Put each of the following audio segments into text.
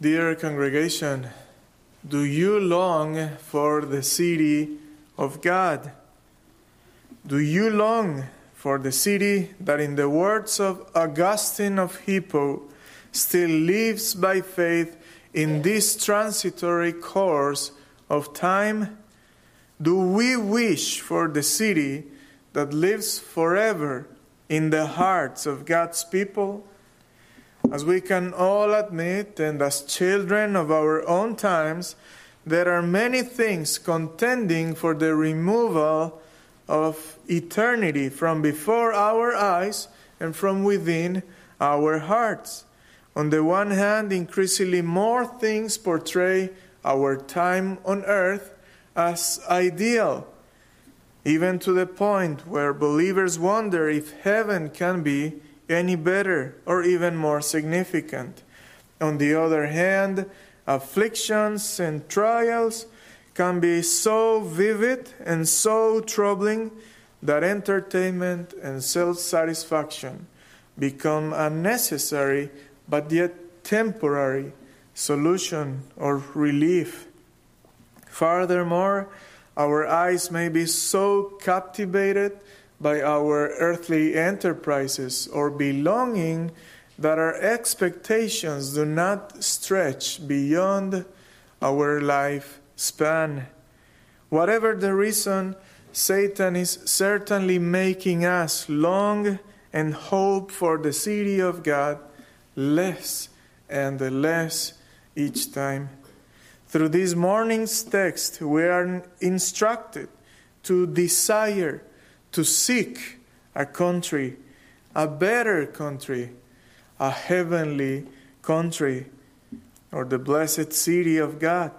Dear congregation, do you long for the city of God? Do you long for the city that, in the words of Augustine of Hippo, still lives by faith in this transitory course of time? Do we wish for the city that lives forever in the hearts of God's people? As we can all admit, and as children of our own times, there are many things contending for the removal of eternity from before our eyes and from within our hearts. On the one hand, increasingly more things portray our time on earth as ideal, even to the point where believers wonder if heaven can be any better or even more significant. On the other hand, afflictions and trials can be so vivid and so troubling that entertainment and self satisfaction become a necessary but yet temporary solution or relief. Furthermore, our eyes may be so captivated by our earthly enterprises or belonging that our expectations do not stretch beyond our life span. Whatever the reason, Satan is certainly making us long and hope for the city of God less and less each time. Through this morning's text, we are instructed to desire to seek a country, a better country, a heavenly country, or the blessed city of God.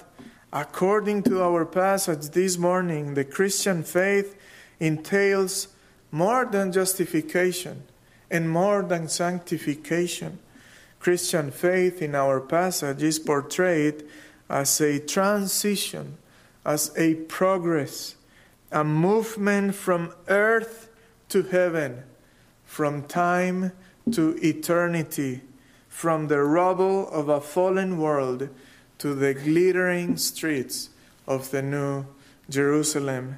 According to our passage this morning, the Christian faith entails more than justification and more than sanctification. Christian faith in our passage is portrayed as a transition, as a progress a movement from earth to heaven, from time to eternity, from the rubble of a fallen world to the glittering streets of the new Jerusalem.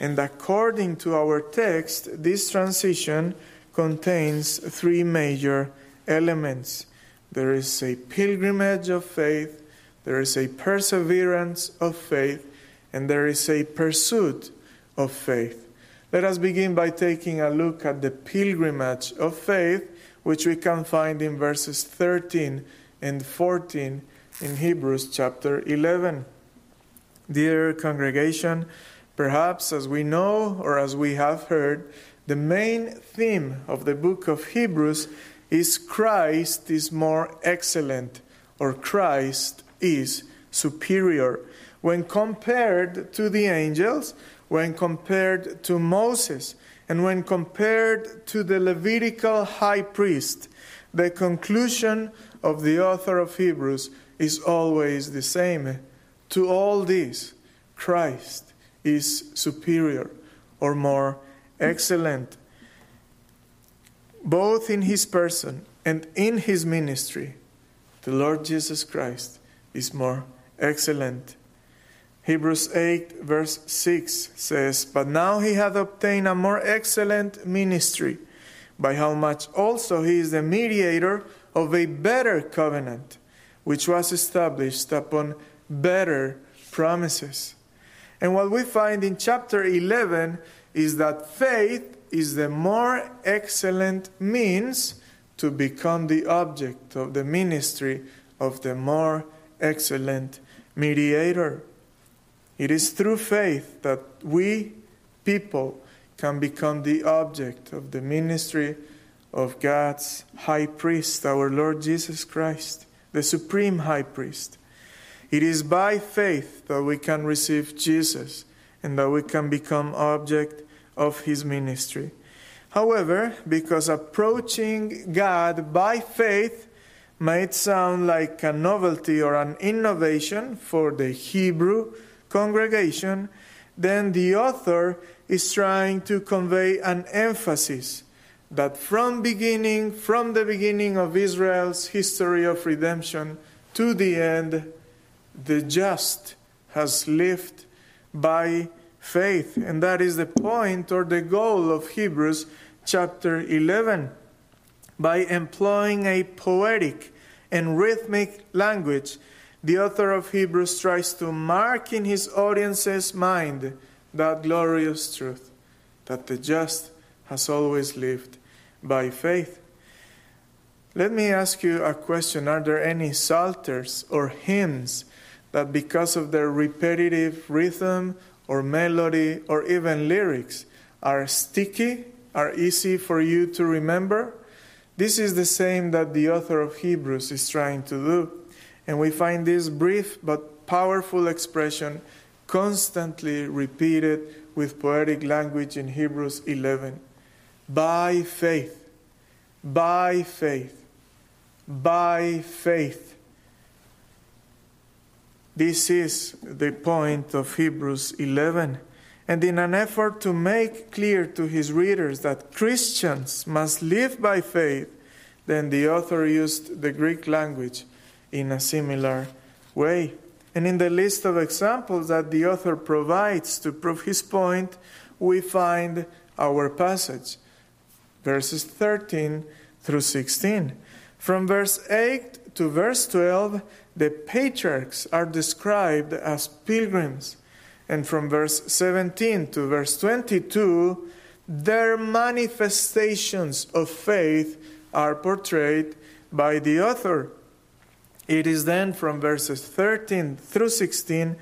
And according to our text, this transition contains three major elements there is a pilgrimage of faith, there is a perseverance of faith, and there is a pursuit of faith. Let us begin by taking a look at the pilgrimage of faith, which we can find in verses 13 and 14 in Hebrews chapter 11. Dear congregation, perhaps as we know or as we have heard, the main theme of the book of Hebrews is Christ is more excellent or Christ is superior. When compared to the angels, when compared to Moses and when compared to the Levitical high priest, the conclusion of the author of Hebrews is always the same. To all this, Christ is superior or more excellent, both in his person and in his ministry. The Lord Jesus Christ is more excellent. Hebrews 8, verse 6 says, But now he hath obtained a more excellent ministry, by how much also he is the mediator of a better covenant, which was established upon better promises. And what we find in chapter 11 is that faith is the more excellent means to become the object of the ministry of the more excellent mediator. It is through faith that we, people, can become the object of the ministry of God's high priest, our Lord Jesus Christ, the supreme high priest. It is by faith that we can receive Jesus and that we can become object of his ministry. However, because approaching God by faith might sound like a novelty or an innovation for the Hebrew congregation, then the author is trying to convey an emphasis that from beginning from the beginning of Israel's history of redemption to the end, the just has lived by faith. And that is the point or the goal of Hebrews chapter 11. By employing a poetic and rhythmic language, the author of Hebrews tries to mark in his audience's mind that glorious truth that the just has always lived by faith. Let me ask you a question Are there any psalters or hymns that, because of their repetitive rhythm or melody or even lyrics, are sticky, are easy for you to remember? This is the same that the author of Hebrews is trying to do. And we find this brief but powerful expression constantly repeated with poetic language in Hebrews 11. By faith, by faith, by faith. This is the point of Hebrews 11. And in an effort to make clear to his readers that Christians must live by faith, then the author used the Greek language in a similar way. And in the list of examples that the author provides to prove his point, we find our passage, verses 13 through 16. From verse 8 to verse 12, the patriarchs are described as pilgrims. And from verse 17 to verse 22, their manifestations of faith are portrayed by the author. It is then from verses 13 through 16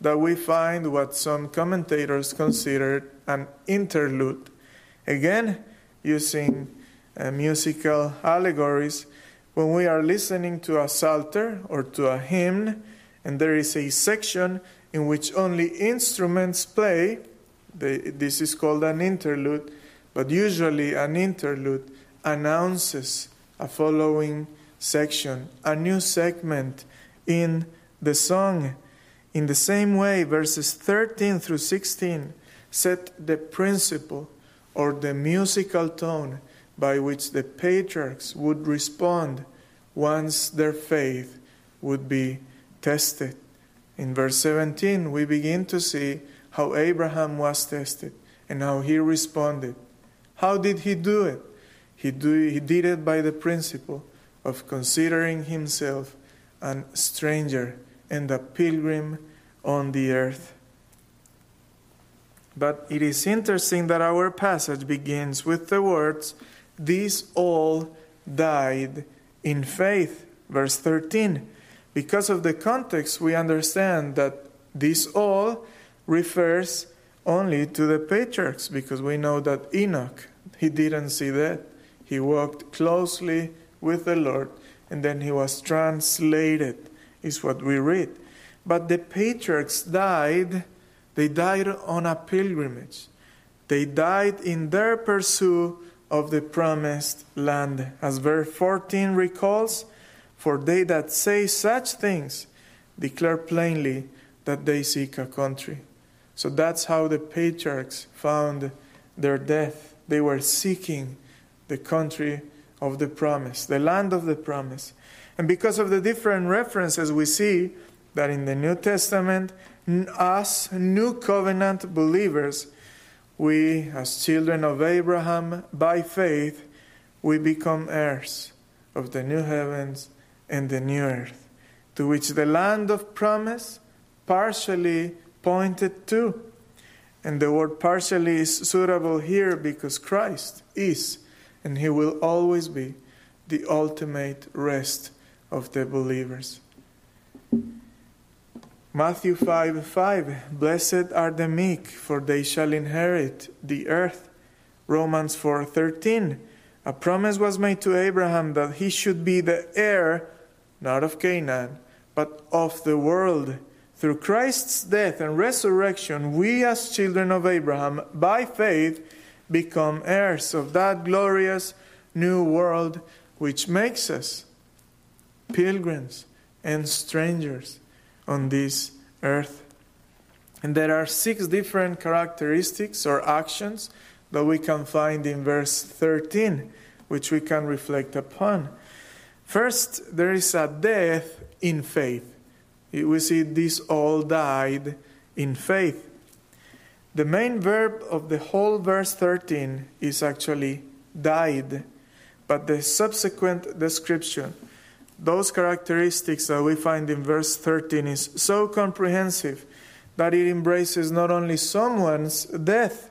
that we find what some commentators consider an interlude. Again, using uh, musical allegories, when we are listening to a psalter or to a hymn, and there is a section in which only instruments play, they, this is called an interlude, but usually an interlude announces a following section, a new segment in the song. In the same way, verses 13 through 16 set the principle or the musical tone by which the patriarchs would respond once their faith would be tested. In verse 17, we begin to see how Abraham was tested and how he responded. How did he do it? He, do, he did it by the principle of considering himself a stranger and a pilgrim on the earth. But it is interesting that our passage begins with the words, These all died in faith. Verse 13. Because of the context, we understand that this all refers only to the patriarchs, because we know that Enoch, he didn't see that. He walked closely with the Lord, and then he was translated, is what we read. But the patriarchs died, they died on a pilgrimage. They died in their pursuit of the promised land. As verse 14 recalls, for they that say such things declare plainly that they seek a country. So that's how the patriarchs found their death. They were seeking the country of the promise, the land of the promise. And because of the different references, we see that in the New Testament, us new covenant believers, we, as children of Abraham, by faith, we become heirs of the new heavens and the new earth, to which the land of promise partially pointed to. And the word partially is suitable here because Christ is and He will always be the ultimate rest of the believers. Matthew 5 5 Blessed are the meek, for they shall inherit the earth. Romans 4 13 A promise was made to Abraham that he should be the heir, not of Canaan, but of the world. Through Christ's death and resurrection, we as children of Abraham, by faith, become heirs of that glorious new world which makes us pilgrims and strangers on this earth. And there are six different characteristics or actions that we can find in verse 13, which we can reflect upon. First, there is a death in faith. We see these all died in faith. The main verb of the whole verse 13 is actually died, but the subsequent description, those characteristics that we find in verse 13, is so comprehensive that it embraces not only someone's death,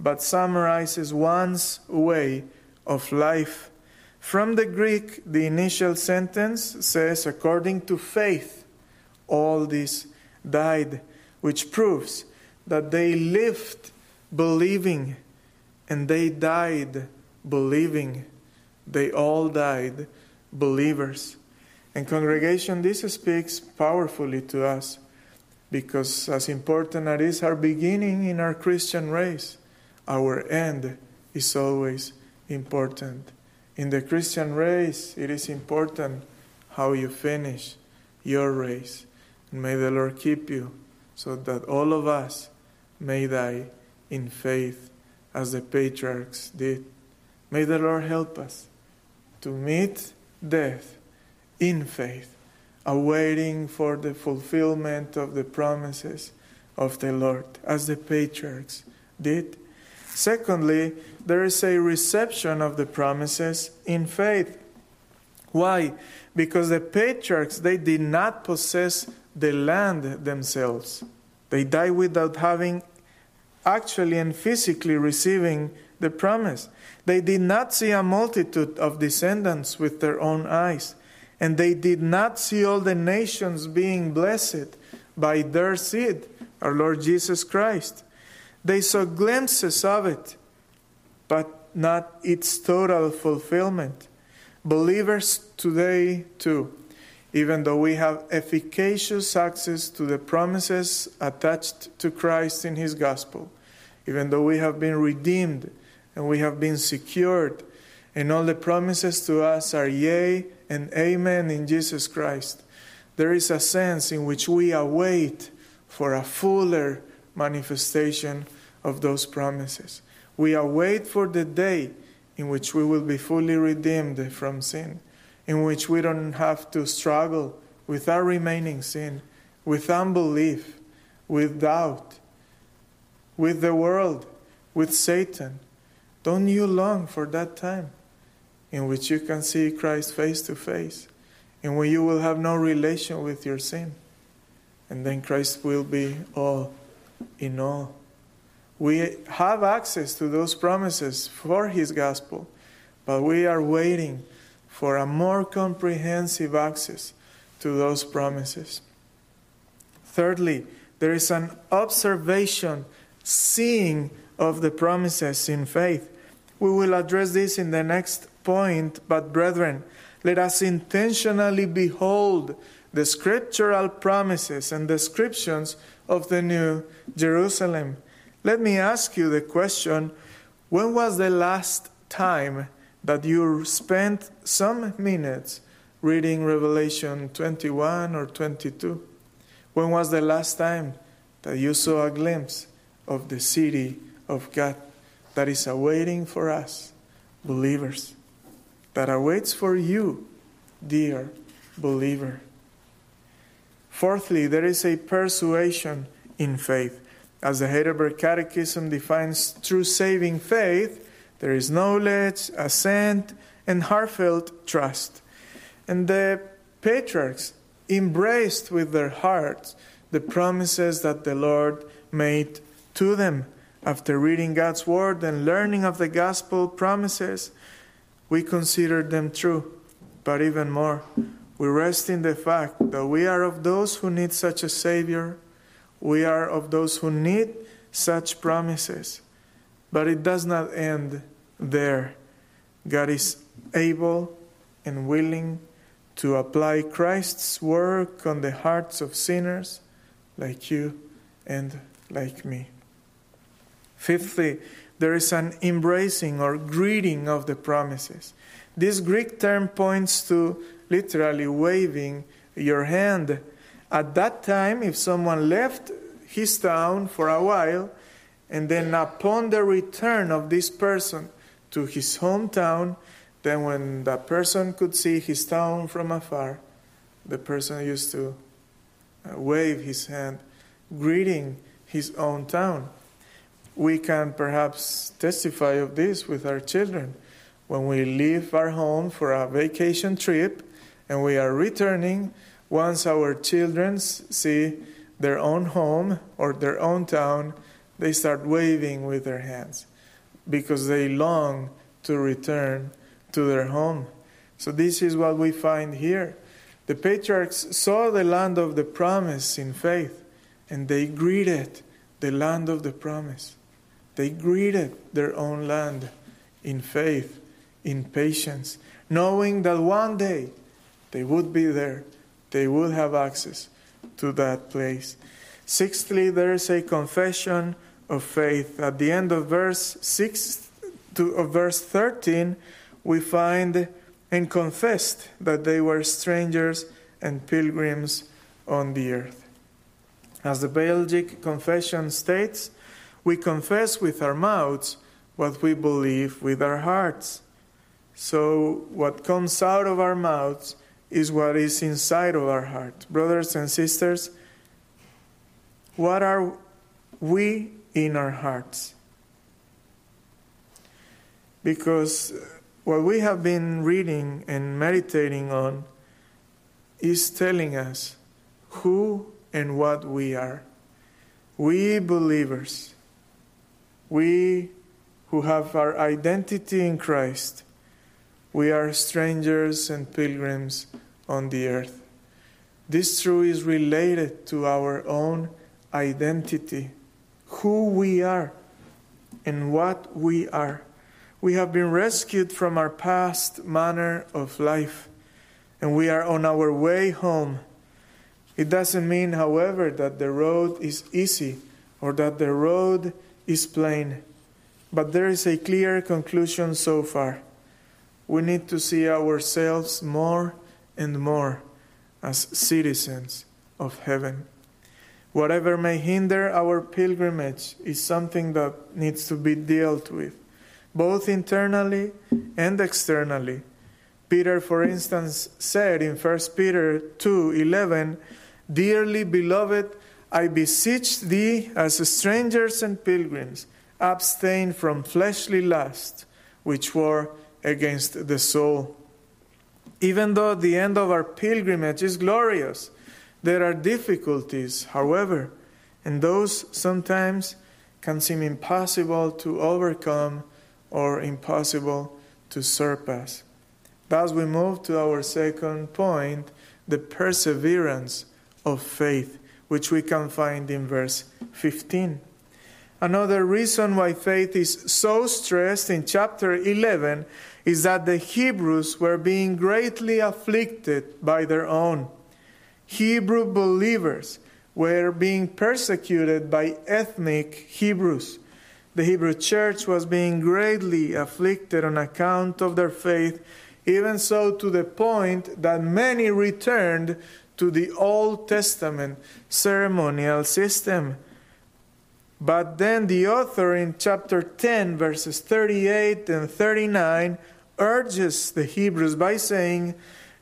but summarizes one's way of life. From the Greek, the initial sentence says, according to faith, all this died, which proves that they lived believing and they died believing. They all died believers. And, congregation, this speaks powerfully to us because, as important as is our beginning in our Christian race, our end is always important. In the Christian race, it is important how you finish your race. And may the Lord keep you so that all of us may die in faith as the patriarchs did. May the Lord help us to meet death in faith, awaiting for the fulfillment of the promises of the Lord, as the patriarchs did. Secondly, there is a reception of the promises in faith. Why? Because the patriarchs they did not possess the land themselves. They die without having actually and physically receiving the promise. They did not see a multitude of descendants with their own eyes, and they did not see all the nations being blessed by their seed, our Lord Jesus Christ. They saw glimpses of it, but not its total fulfillment. Believers today, too, even though we have efficacious access to the promises attached to Christ in His gospel, even though we have been redeemed and we have been secured, and all the promises to us are yea and amen in Jesus Christ, there is a sense in which we await for a fuller manifestation of those promises. We await for the day in which we will be fully redeemed from sin, in which we don't have to struggle with our remaining sin, with unbelief, with doubt, with the world, with Satan. Don't you long for that time in which you can see Christ face to face, in which you will have no relation with your sin? And then Christ will be all in all. We have access to those promises for His gospel, but we are waiting for a more comprehensive access to those promises. Thirdly, there is an observation, seeing of the promises in faith. We will address this in the next point, but brethren, let us intentionally behold the scriptural promises and descriptions of the New Jerusalem. Let me ask you the question when was the last time that you spent some minutes reading Revelation 21 or 22? When was the last time that you saw a glimpse of the city of God that is awaiting for us, believers, that awaits for you, dear believer? Fourthly, there is a persuasion in faith. As the Heidelberg Catechism defines true saving faith, there is knowledge, assent, and heartfelt trust. And the patriarchs embraced with their hearts the promises that the Lord made to them. After reading God's word and learning of the gospel promises, we consider them true. But even more, we rest in the fact that we are of those who need such a Savior we are of those who need such promises. But it does not end there. God is able and willing to apply Christ's work on the hearts of sinners like you and like me. Fifthly, there is an embracing or greeting of the promises. This Greek term points to literally waving your hand at that time, if someone left his town for a while, and then upon the return of this person to his hometown, then when that person could see his town from afar, the person used to uh, wave his hand, greeting his own town. We can perhaps testify of this with our children. When we leave our home for a vacation trip and we are returning, once our children see their own home or their own town, they start waving with their hands because they long to return to their home. So, this is what we find here. The patriarchs saw the land of the promise in faith, and they greeted the land of the promise. They greeted their own land in faith, in patience, knowing that one day they would be there, they would have access to that place. Sixthly, there is a confession of faith. At the end of verse 6 to of verse 13, we find and confessed that they were strangers and pilgrims on the earth. As the Belgic Confession states, we confess with our mouths what we believe with our hearts. So, what comes out of our mouths is what is inside of our heart. Brothers and sisters, what are we in our hearts? Because what we have been reading and meditating on is telling us who and what we are. We believers, we who have our identity in Christ, we are strangers and pilgrims on the earth. This truth is related to our own identity, who we are and what we are. We have been rescued from our past manner of life, and we are on our way home. It doesn't mean, however, that the road is easy or that the road is plain, but there is a clear conclusion so far. We need to see ourselves more and more as citizens of heaven. Whatever may hinder our pilgrimage is something that needs to be dealt with both internally and externally. Peter, for instance, said in 1 Peter 2:11, "Dearly beloved, I beseech thee as strangers and pilgrims, abstain from fleshly lust, which war against the soul." Even though the end of our pilgrimage is glorious, there are difficulties, however, and those sometimes can seem impossible to overcome or impossible to surpass. Thus, we move to our second point the perseverance of faith, which we can find in verse 15. Another reason why faith is so stressed in chapter 11 is that the Hebrews were being greatly afflicted by their own. Hebrew believers were being persecuted by ethnic Hebrews. The Hebrew church was being greatly afflicted on account of their faith, even so to the point that many returned to the Old Testament ceremonial system. But then the author in chapter 10, verses 38 and 39, urges the Hebrews by saying,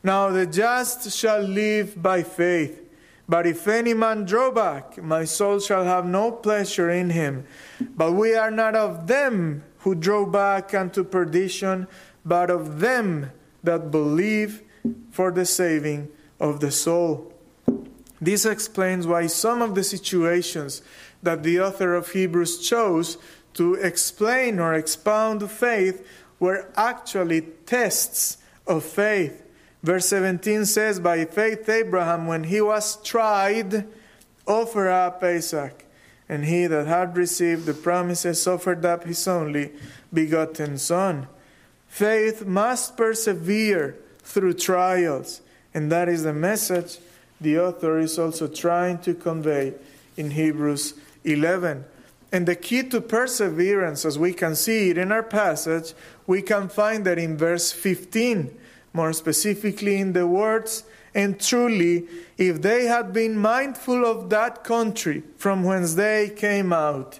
Now the just shall live by faith. But if any man draw back, my soul shall have no pleasure in him. But we are not of them who draw back unto perdition, but of them that believe for the saving of the soul. This explains why some of the situations that the author of Hebrews chose to explain or expound faith were actually tests of faith. Verse 17 says, By faith, Abraham, when he was tried, offered up Isaac. And he that had received the promises offered up his only begotten son. Faith must persevere through trials. And that is the message the author is also trying to convey in Hebrews 11. And the key to perseverance, as we can see it in our passage, we can find that in verse 15 more specifically in the words, and truly, if they had been mindful of that country from whence they came out.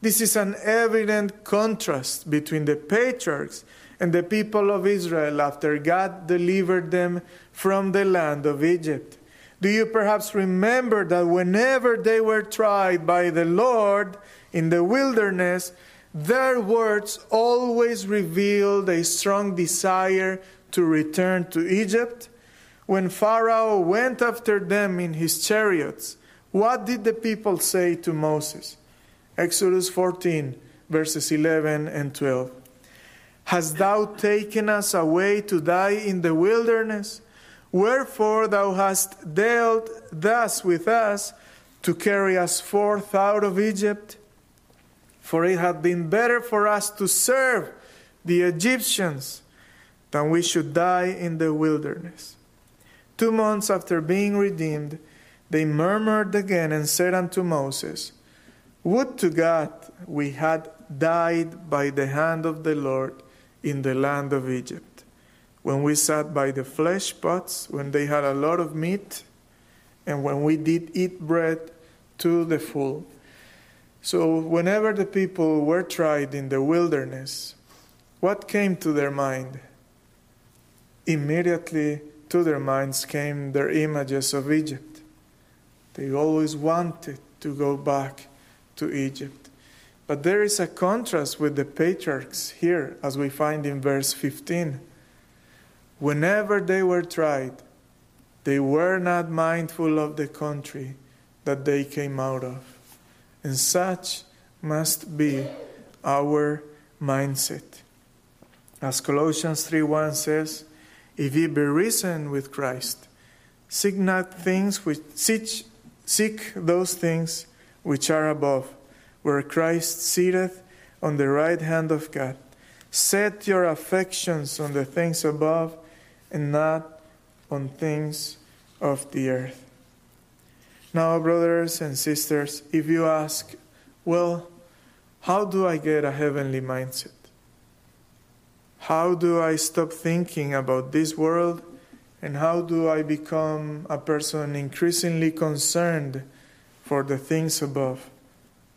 This is an evident contrast between the patriarchs and the people of Israel after God delivered them from the land of Egypt. Do you perhaps remember that whenever they were tried by the Lord in the wilderness, their words always revealed a strong desire to return to Egypt? When Pharaoh went after them in his chariots, what did the people say to Moses? Exodus 14, verses 11 and 12. Hast thou taken us away to die in the wilderness? Wherefore thou hast dealt thus with us to carry us forth out of Egypt? For it had been better for us to serve the Egyptians than we should die in the wilderness. Two months after being redeemed, they murmured again and said unto Moses, Would to God we had died by the hand of the Lord in the land of Egypt when we sat by the flesh pots, when they had a lot of meat, and when we did eat bread to the full. So, whenever the people were tried in the wilderness, what came to their mind? Immediately to their minds came their images of Egypt. They always wanted to go back to Egypt. But there is a contrast with the patriarchs here, as we find in verse 15. Whenever they were tried, they were not mindful of the country that they came out of. And such must be our mindset. As Colossians 3:1 says, if ye be risen with Christ, seek not things which seek, seek those things which are above, where Christ sitteth on the right hand of God. Set your affections on the things above and not on things of the earth. Now, brothers and sisters, if you ask, well, how do I get a heavenly mindset? How do I stop thinking about this world? And how do I become a person increasingly concerned for the things above,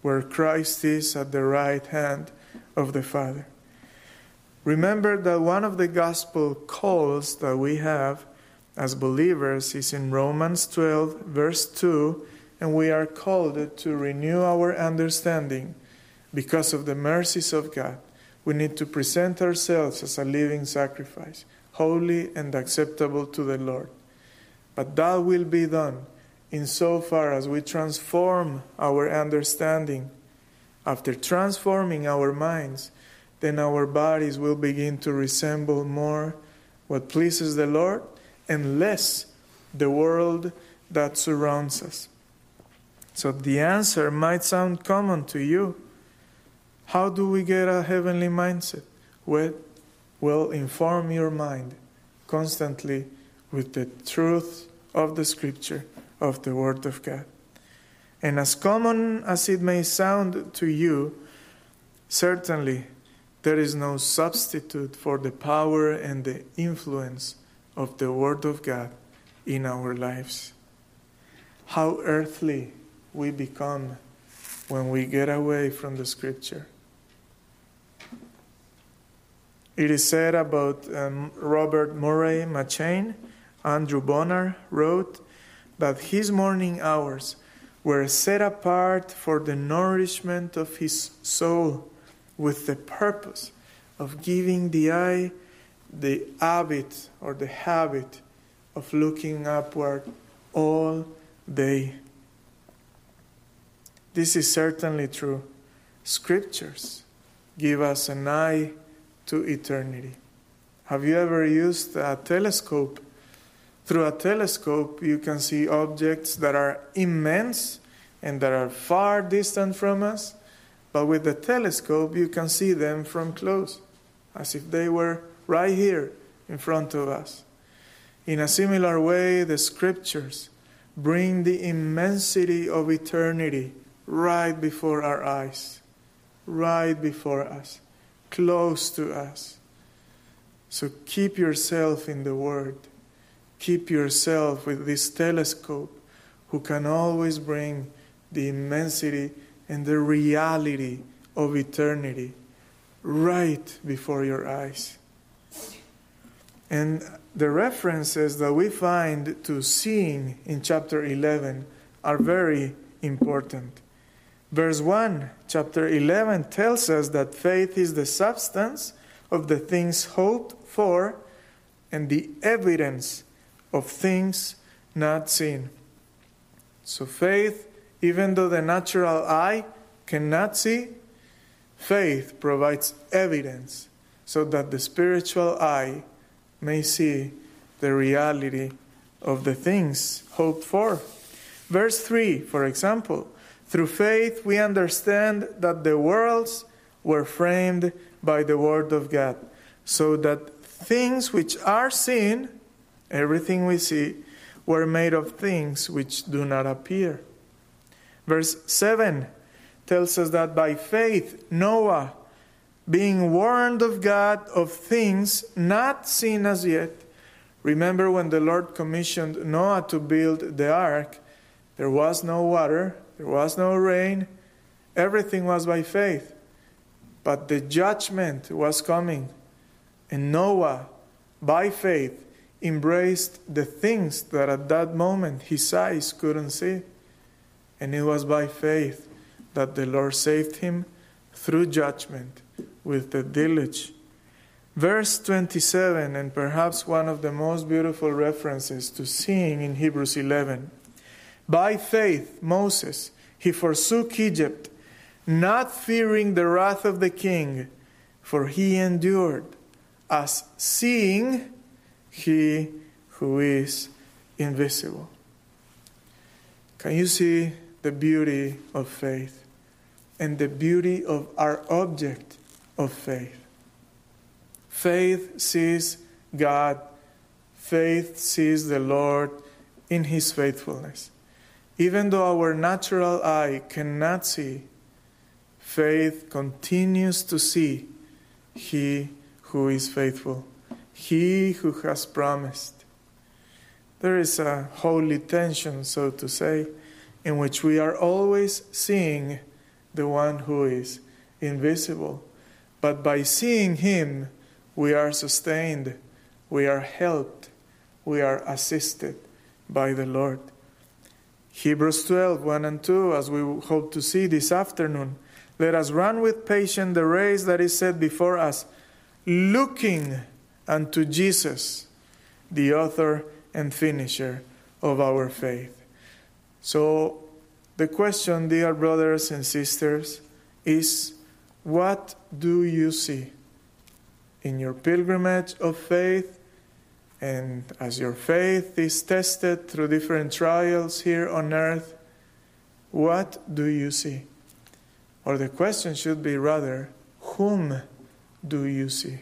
where Christ is at the right hand of the Father? Remember that one of the gospel calls that we have as believers is in Romans 12, verse 2, and we are called to renew our understanding because of the mercies of God. We need to present ourselves as a living sacrifice, holy and acceptable to the Lord. But that will be done insofar as we transform our understanding. After transforming our minds, then our bodies will begin to resemble more what pleases the Lord and less the world that surrounds us. So the answer might sound common to you. How do we get a heavenly mindset? Well, well, inform your mind constantly with the truth of the Scripture, of the Word of God. And as common as it may sound to you, certainly there is no substitute for the power and the influence of the Word of God in our lives. How earthly we become when we get away from the Scripture. It is said about um, Robert Murray M'Cheyne, Andrew Bonar wrote that his morning hours were set apart for the nourishment of his soul with the purpose of giving the eye the habit or the habit of looking upward all day. This is certainly true. Scriptures give us an eye to eternity. Have you ever used a telescope? Through a telescope, you can see objects that are immense and that are far distant from us but with the telescope, you can see them from close, as if they were right here in front of us. In a similar way, the scriptures bring the immensity of eternity right before our eyes, right before us, close to us. So keep yourself in the Word. Keep yourself with this telescope who can always bring the immensity and the reality of eternity right before your eyes. And the references that we find to seeing in chapter 11 are very important. Verse 1, chapter 11, tells us that faith is the substance of the things hoped for and the evidence of things not seen. So, faith, even though the natural eye cannot see, faith provides evidence so that the spiritual eye may see the reality of the things hoped for. Verse 3, for example, through faith we understand that the worlds were framed by the Word of God, so that things which are seen, everything we see, were made of things which do not appear. Verse 7 tells us that by faith Noah, being warned of God of things not seen as yet, remember when the Lord commissioned Noah to build the ark, there was no water, there was no rain, everything was by faith. But the judgment was coming. And Noah, by faith, embraced the things that at that moment his eyes couldn't see. And it was by faith that the Lord saved him through judgment with the deluge. Verse 27, and perhaps one of the most beautiful references to seeing in Hebrews 11. By faith, Moses, he forsook Egypt not fearing the wrath of the king, for he endured as seeing he who is invisible. Can you see the beauty of faith and the beauty of our object of faith? Faith sees God, faith sees the Lord in his faithfulness. Even though our natural eye cannot see, faith continues to see He who is faithful, He who has promised. There is a holy tension, so to say, in which we are always seeing the one who is invisible. But by seeing Him, we are sustained, we are helped, we are assisted by the Lord. Hebrews 12, 1 and 2, as we hope to see this afternoon let us run with patience the race that is set before us, looking unto Jesus, the author and finisher of our faith. So, the question, dear brothers and sisters, is what do you see in your pilgrimage of faith? And as your faith is tested through different trials here on earth, what do you see? Or the question should be rather, whom do you see?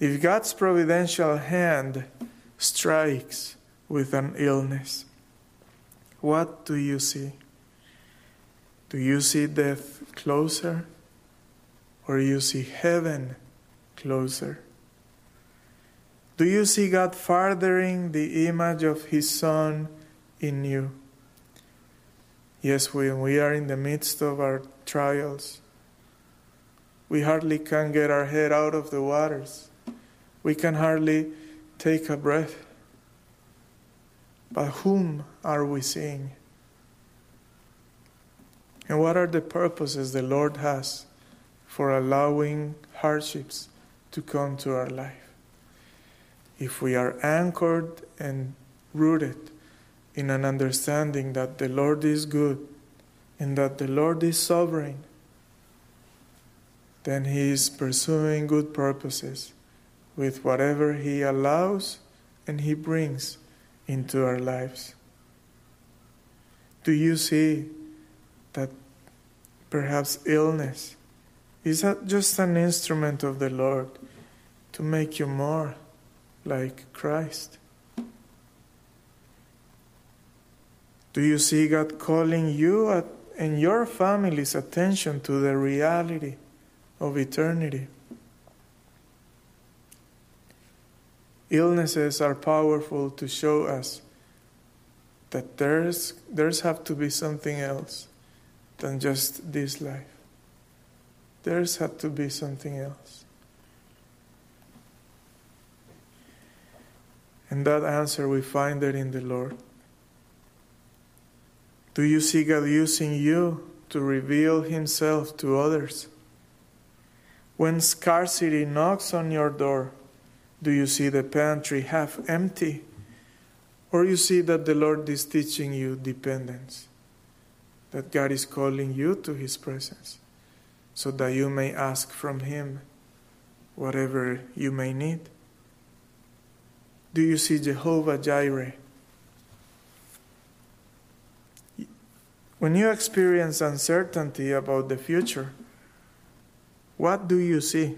If God's providential hand strikes with an illness, what do you see? Do you see death closer? Or you see heaven closer? Do you see God furthering the image of His Son in you? Yes, when we are in the midst of our trials, we hardly can get our head out of the waters. We can hardly take a breath. But whom are we seeing? And what are the purposes the Lord has for allowing hardships to come to our life? If we are anchored and rooted in an understanding that the Lord is good and that the Lord is sovereign, then He is pursuing good purposes with whatever He allows and He brings into our lives. Do you see that perhaps illness is just an instrument of the Lord to make you more like Christ? Do you see God calling you at, and your family's attention to the reality of eternity? Illnesses are powerful to show us that there's, there's have to be something else than just this life. There's had to be something else. And that answer, we find it in the Lord. Do you see God using you to reveal Himself to others? When scarcity knocks on your door, do you see the pantry half empty? Or you see that the Lord is teaching you dependence, that God is calling you to His presence, so that you may ask from Him whatever you may need? Do you see Jehovah Jireh? When you experience uncertainty about the future, what do you see?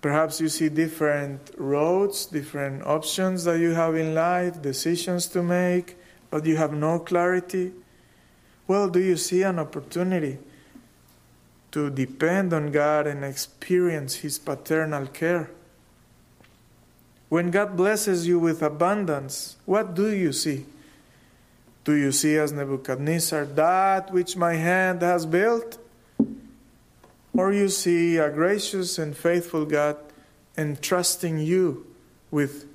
Perhaps you see different roads, different options that you have in life, decisions to make, but you have no clarity. Well, do you see an opportunity to depend on God and experience His paternal care? When God blesses you with abundance, what do you see? Do you see as Nebuchadnezzar that which my hand has built? Or you see a gracious and faithful God entrusting you with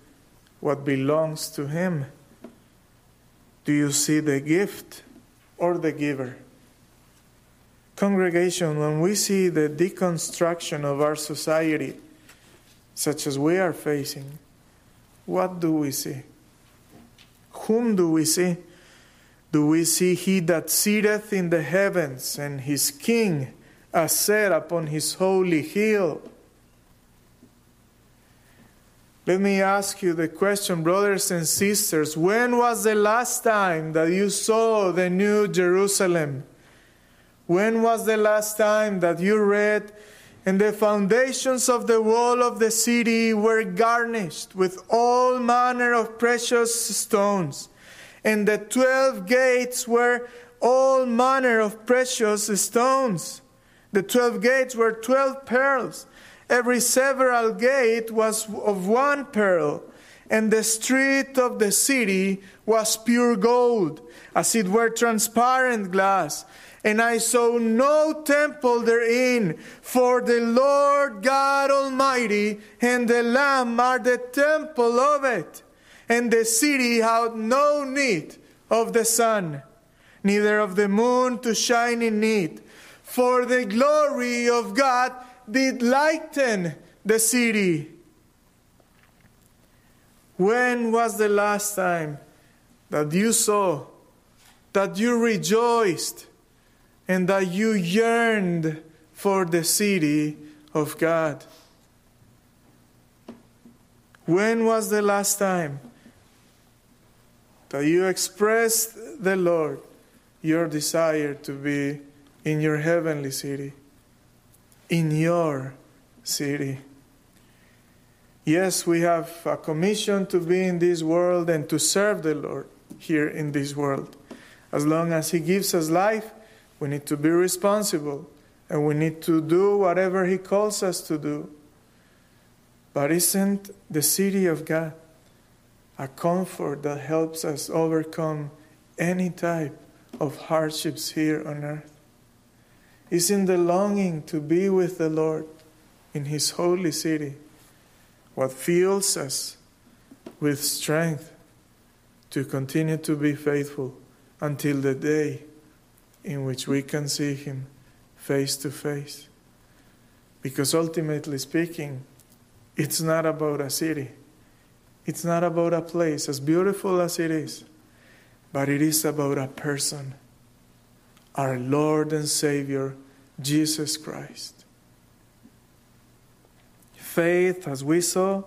what belongs to Him? Do you see the gift or the giver? Congregation, when we see the deconstruction of our society, such as we are facing, what do we see? Whom do we see? Do we see he that sitteth in the heavens and his king as set upon his holy hill? Let me ask you the question, brothers and sisters. When was the last time that you saw the new Jerusalem? When was the last time that you read, and the foundations of the wall of the city were garnished with all manner of precious stones? and the twelve gates were all manner of precious stones. The twelve gates were twelve pearls. Every several gate was of one pearl, and the street of the city was pure gold, as it were transparent glass. And I saw no temple therein, for the Lord God Almighty and the Lamb are the temple of it and the city had no need of the sun, neither of the moon to shine in it, for the glory of God did lighten the city. When was the last time that you saw, that you rejoiced, and that you yearned for the city of God? When was the last time? that you expressed the Lord your desire to be in your heavenly city, in your city. Yes, we have a commission to be in this world and to serve the Lord here in this world. As long as He gives us life, we need to be responsible and we need to do whatever He calls us to do. But isn't the city of God a comfort that helps us overcome any type of hardships here on earth. Is in the longing to be with the Lord in His holy city what fills us with strength to continue to be faithful until the day in which we can see Him face to face. Because ultimately speaking, it's not about a city it's not about a place, as beautiful as it is, but it is about a person, our Lord and Savior, Jesus Christ. Faith, as we saw,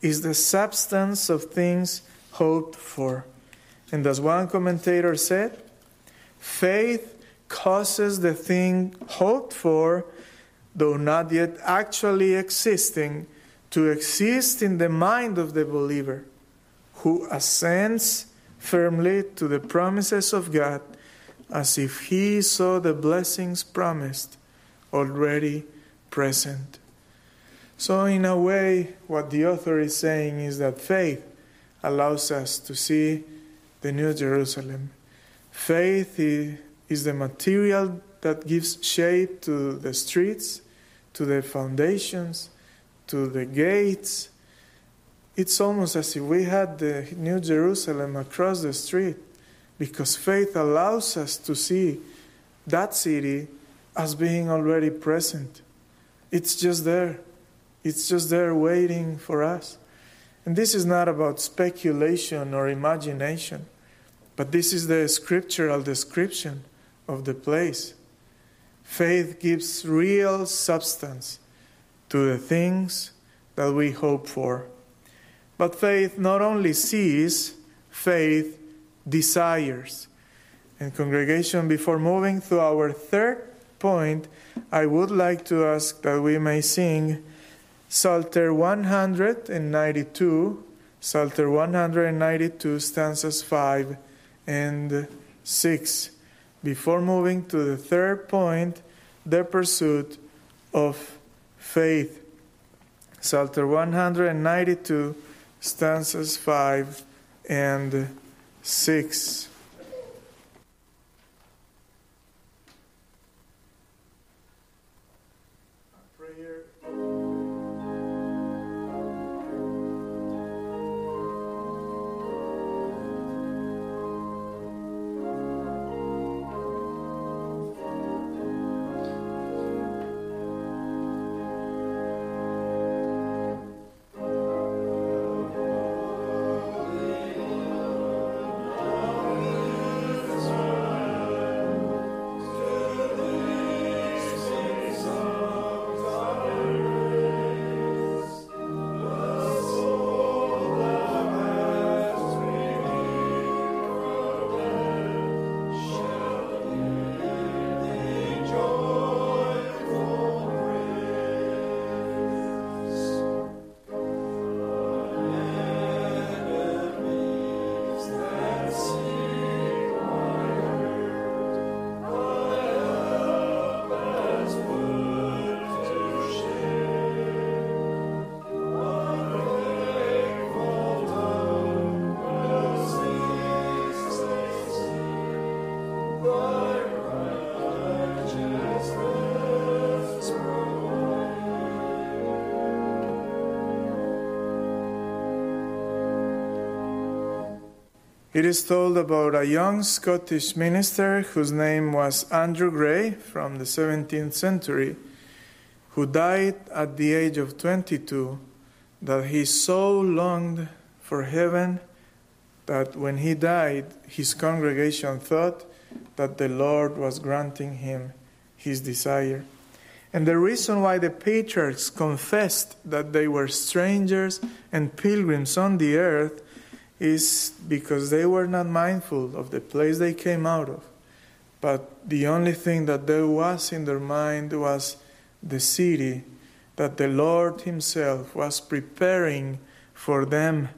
is the substance of things hoped for. And as one commentator said, faith causes the thing hoped for, though not yet actually existing, to exist in the mind of the believer who assents firmly to the promises of God as if he saw the blessings promised already present. So, in a way, what the author is saying is that faith allows us to see the New Jerusalem. Faith is the material that gives shape to the streets, to the foundations, to the gates, it's almost as if we had the New Jerusalem across the street because faith allows us to see that city as being already present. It's just there. It's just there waiting for us. And this is not about speculation or imagination, but this is the scriptural description of the place. Faith gives real substance to the things that we hope for. But faith not only sees, faith desires. And, congregation, before moving to our third point, I would like to ask that we may sing Psalter 192, Psalter 192, stanzas 5 and 6. Before moving to the third point, the pursuit of faith. Psalter 192, stanzas 5 and 6. It is told about a young Scottish minister whose name was Andrew Gray from the 17th century, who died at the age of 22, that he so longed for heaven that when he died, his congregation thought that the Lord was granting him his desire. And the reason why the patriarchs confessed that they were strangers and pilgrims on the earth is because they were not mindful of the place they came out of. But the only thing that there was in their mind was the city that the Lord Himself was preparing for them.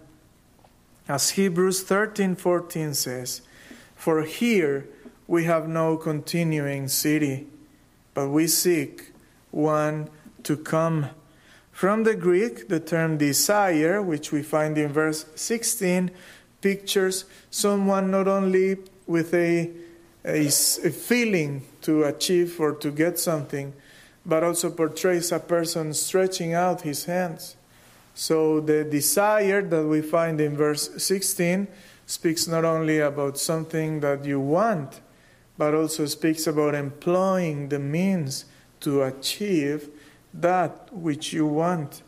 As Hebrews 13:14 says, "For here we have no continuing city, but we seek one to come." From the Greek, the term desire, which we find in verse 16, pictures someone not only with a, a, a, feeling to achieve or to get something, but also portrays a person stretching out his hands. So the desire that we find in verse 16 speaks not only about something that you want, but also speaks about employing the means to achieve that which you want.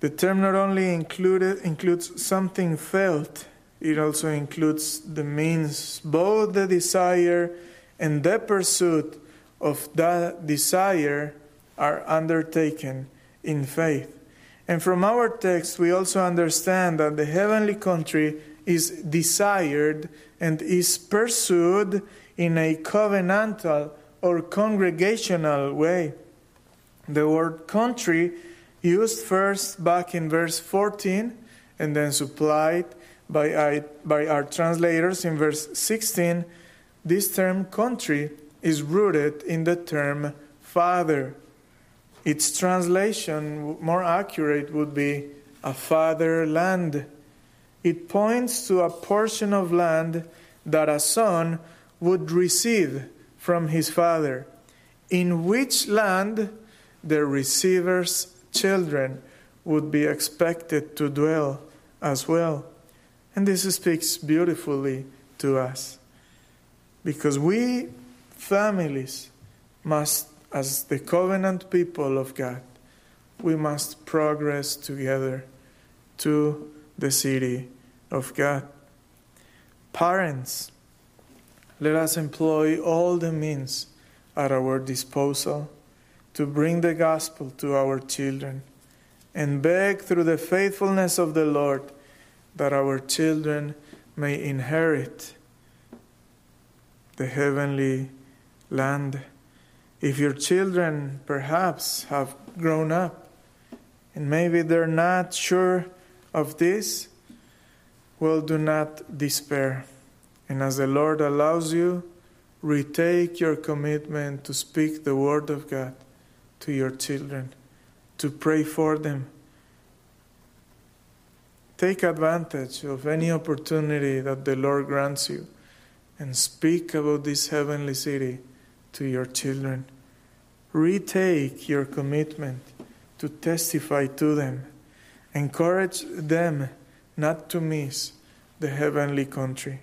The term not only included, includes something felt, it also includes the means, both the desire and the pursuit of that desire are undertaken in faith. And from our text, we also understand that the heavenly country is desired and is pursued in a covenantal or congregational way. The word country, used first back in verse 14 and then supplied by, I, by our translators in verse 16, this term country is rooted in the term father. Its translation, more accurate, would be a fatherland. It points to a portion of land that a son would receive from his father, in which land the receiver's children would be expected to dwell as well. And this speaks beautifully to us. Because we, families, must, as the covenant people of God, we must progress together to the city of God. Parents, let us employ all the means at our disposal to bring the gospel to our children and beg through the faithfulness of the Lord that our children may inherit the heavenly land. If your children perhaps have grown up and maybe they're not sure of this, well, do not despair. And as the Lord allows you, retake your commitment to speak the Word of God to your children, to pray for them. Take advantage of any opportunity that the Lord grants you and speak about this heavenly city to your children. Retake your commitment to testify to them. Encourage them not to miss the heavenly country.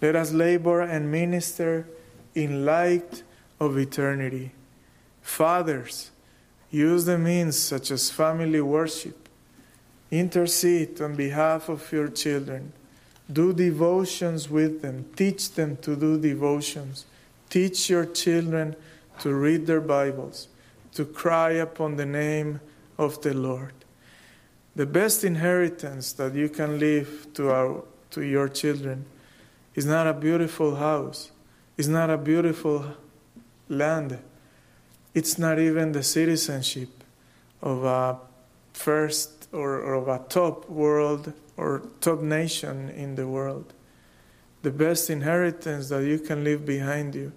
Let us labor and minister in light of eternity. Fathers, use the means such as family worship. Intercede on behalf of your children. Do devotions with them. Teach them to do devotions. Teach your children to read their Bibles, to cry upon the name of the Lord. The best inheritance that you can leave to, our, to your children is not a beautiful house, it's not a beautiful land, it's not even the citizenship of a first or, or of a top world or top nation in the world. The best inheritance that you can leave behind you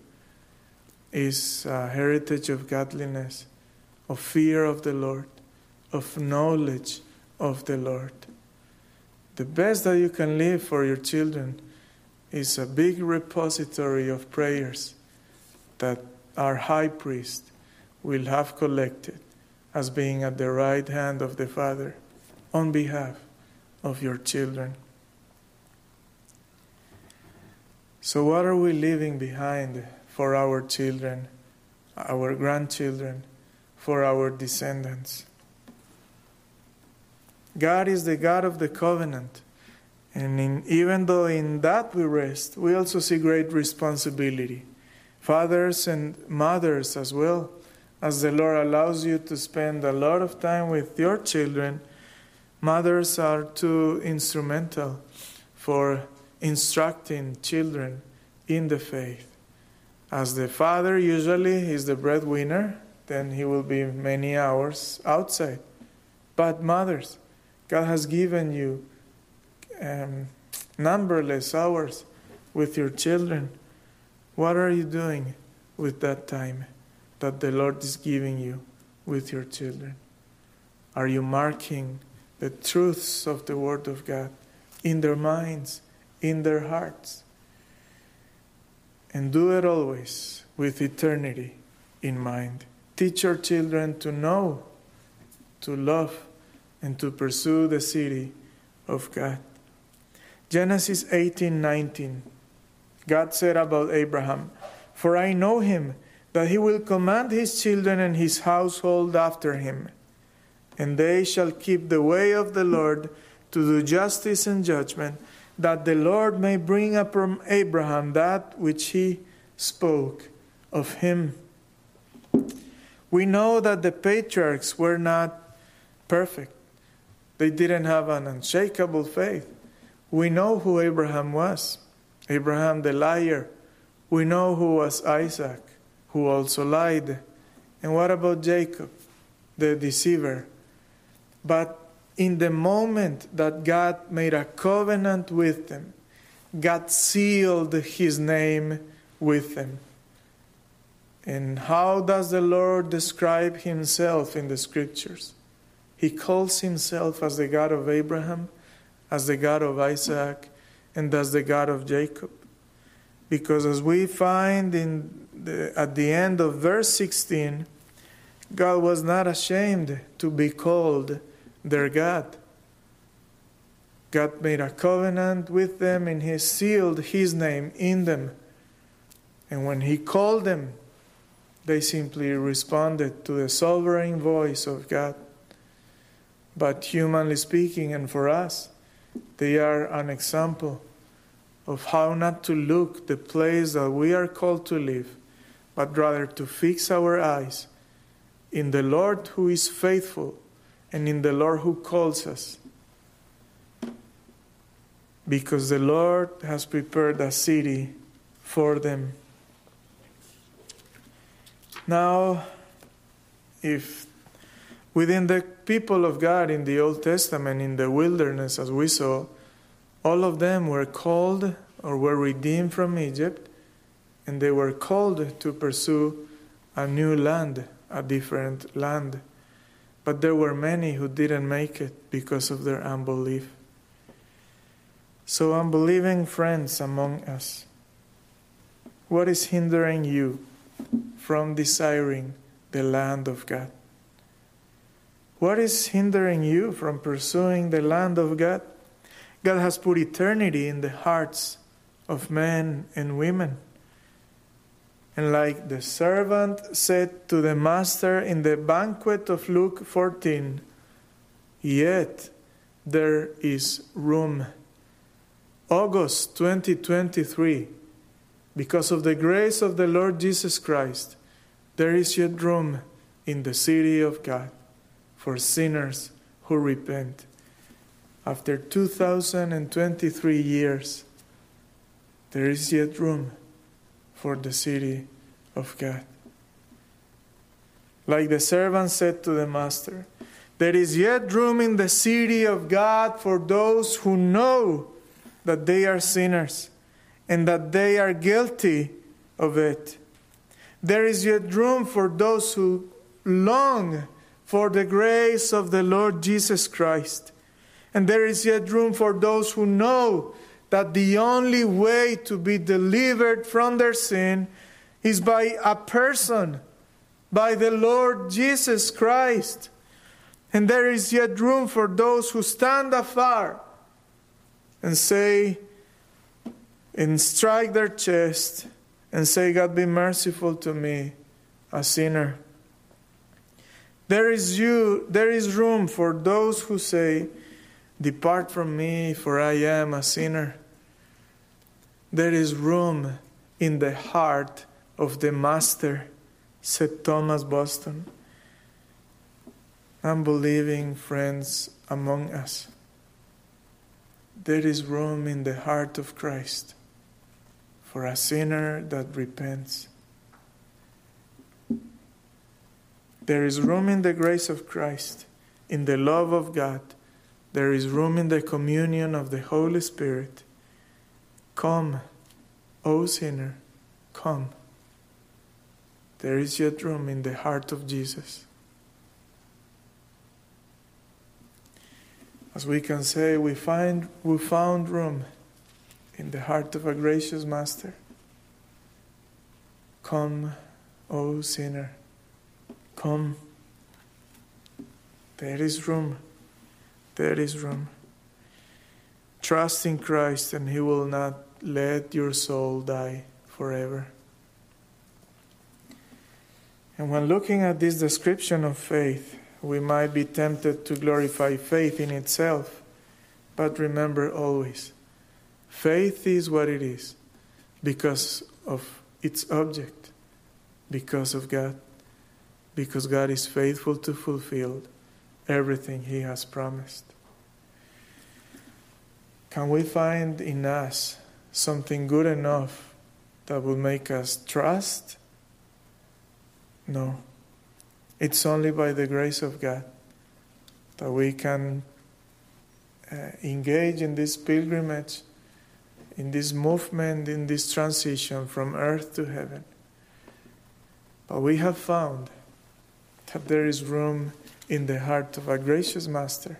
is a heritage of godliness, of fear of the Lord, of knowledge of the Lord. The best that you can leave for your children is a big repository of prayers that our high priest will have collected as being at the right hand of the Father on behalf of your children. So, what are we leaving behind for our children, our grandchildren, for our descendants? God is the God of the covenant. And in, even though in that we rest, we also see great responsibility. Fathers and mothers as well, as the Lord allows you to spend a lot of time with your children, mothers are too instrumental for instructing children in the faith. As the father usually is the breadwinner, then he will be many hours outside. But mothers, God has given you um, numberless hours with your children. What are you doing with that time that the Lord is giving you with your children? Are you marking the truths of the Word of God in their minds, in their hearts? And do it always with eternity in mind. Teach your children to know, to love, and to pursue the city of God. Genesis 18:19 God said about Abraham, "For I know him that he will command his children and his household after him, and they shall keep the way of the Lord to do justice and judgment, that the Lord may bring upon Abraham that which he spoke of him." We know that the patriarchs were not perfect. They didn't have an unshakable faith. We know who Abraham was Abraham the liar. We know who was Isaac, who also lied. And what about Jacob, the deceiver? But in the moment that God made a covenant with them, God sealed his name with them. And how does the Lord describe himself in the scriptures? He calls himself as the God of Abraham, as the God of Isaac, and as the God of Jacob. Because as we find in the, at the end of verse 16, God was not ashamed to be called their God. God made a covenant with them and He sealed His name in them. And when He called them, they simply responded to the sovereign voice of God. But humanly speaking, and for us, they are an example of how not to look the place that we are called to live, but rather to fix our eyes in the Lord who is faithful and in the Lord who calls us. Because the Lord has prepared a city for them. Now, if within the people of God in the Old Testament, in the wilderness, as we saw, all of them were called or were redeemed from Egypt, and they were called to pursue a new land, a different land. But there were many who didn't make it because of their unbelief. So, unbelieving friends among us, what is hindering you from desiring the land of God? What is hindering you from pursuing the land of God? God has put eternity in the hearts of men and women. And like the servant said to the master in the banquet of Luke 14, yet there is room. August 2023, because of the grace of the Lord Jesus Christ, there is yet room in the city of God for sinners who repent. After 2023 years, there is yet room for the city of God. Like the servant said to the master, there is yet room in the city of God for those who know that they are sinners and that they are guilty of it. There is yet room for those who long for the grace of the Lord Jesus Christ. And there is yet room for those who know that the only way to be delivered from their sin is by a person, by the Lord Jesus Christ. And there is yet room for those who stand afar and say, and strike their chest and say, God be merciful to me, a sinner. There is you, there is room for those who say, Depart from me, for I am a sinner there is room in the heart of the Master, said Thomas Boston. Unbelieving friends among us, there is room in the heart of Christ for a sinner that repents. There is room in the grace of Christ, in the love of God. There is room in the communion of the Holy Spirit Come, O sinner, come. There is yet room in the heart of Jesus. As we can say, we find we found room in the heart of a gracious master. Come, O sinner, come. There is room. There is room. Trust in Christ, and He will not let your soul die forever. And when looking at this description of faith, we might be tempted to glorify faith in itself. But remember always, faith is what it is because of its object, because of God, because God is faithful to fulfill everything He has promised. Can we find in us something good enough that will make us trust? No. It's only by the grace of God that we can uh, engage in this pilgrimage, in this movement, in this transition from earth to heaven. But we have found that there is room in the heart of a gracious Master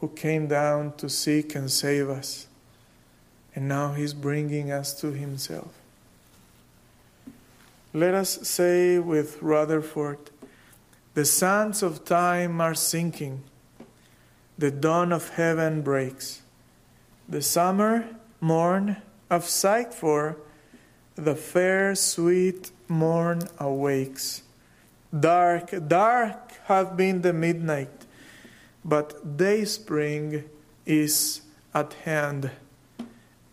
who came down to seek and save us and now He's bringing us to Himself. Let us say with Rutherford, the sands of time are sinking, the dawn of heaven breaks. The summer morn of sight for the fair sweet morn awakes. Dark, dark have been the midnight, but day spring is at hand,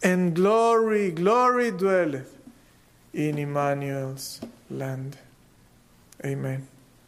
and glory, glory dwelleth in Emmanuel's land. Amen.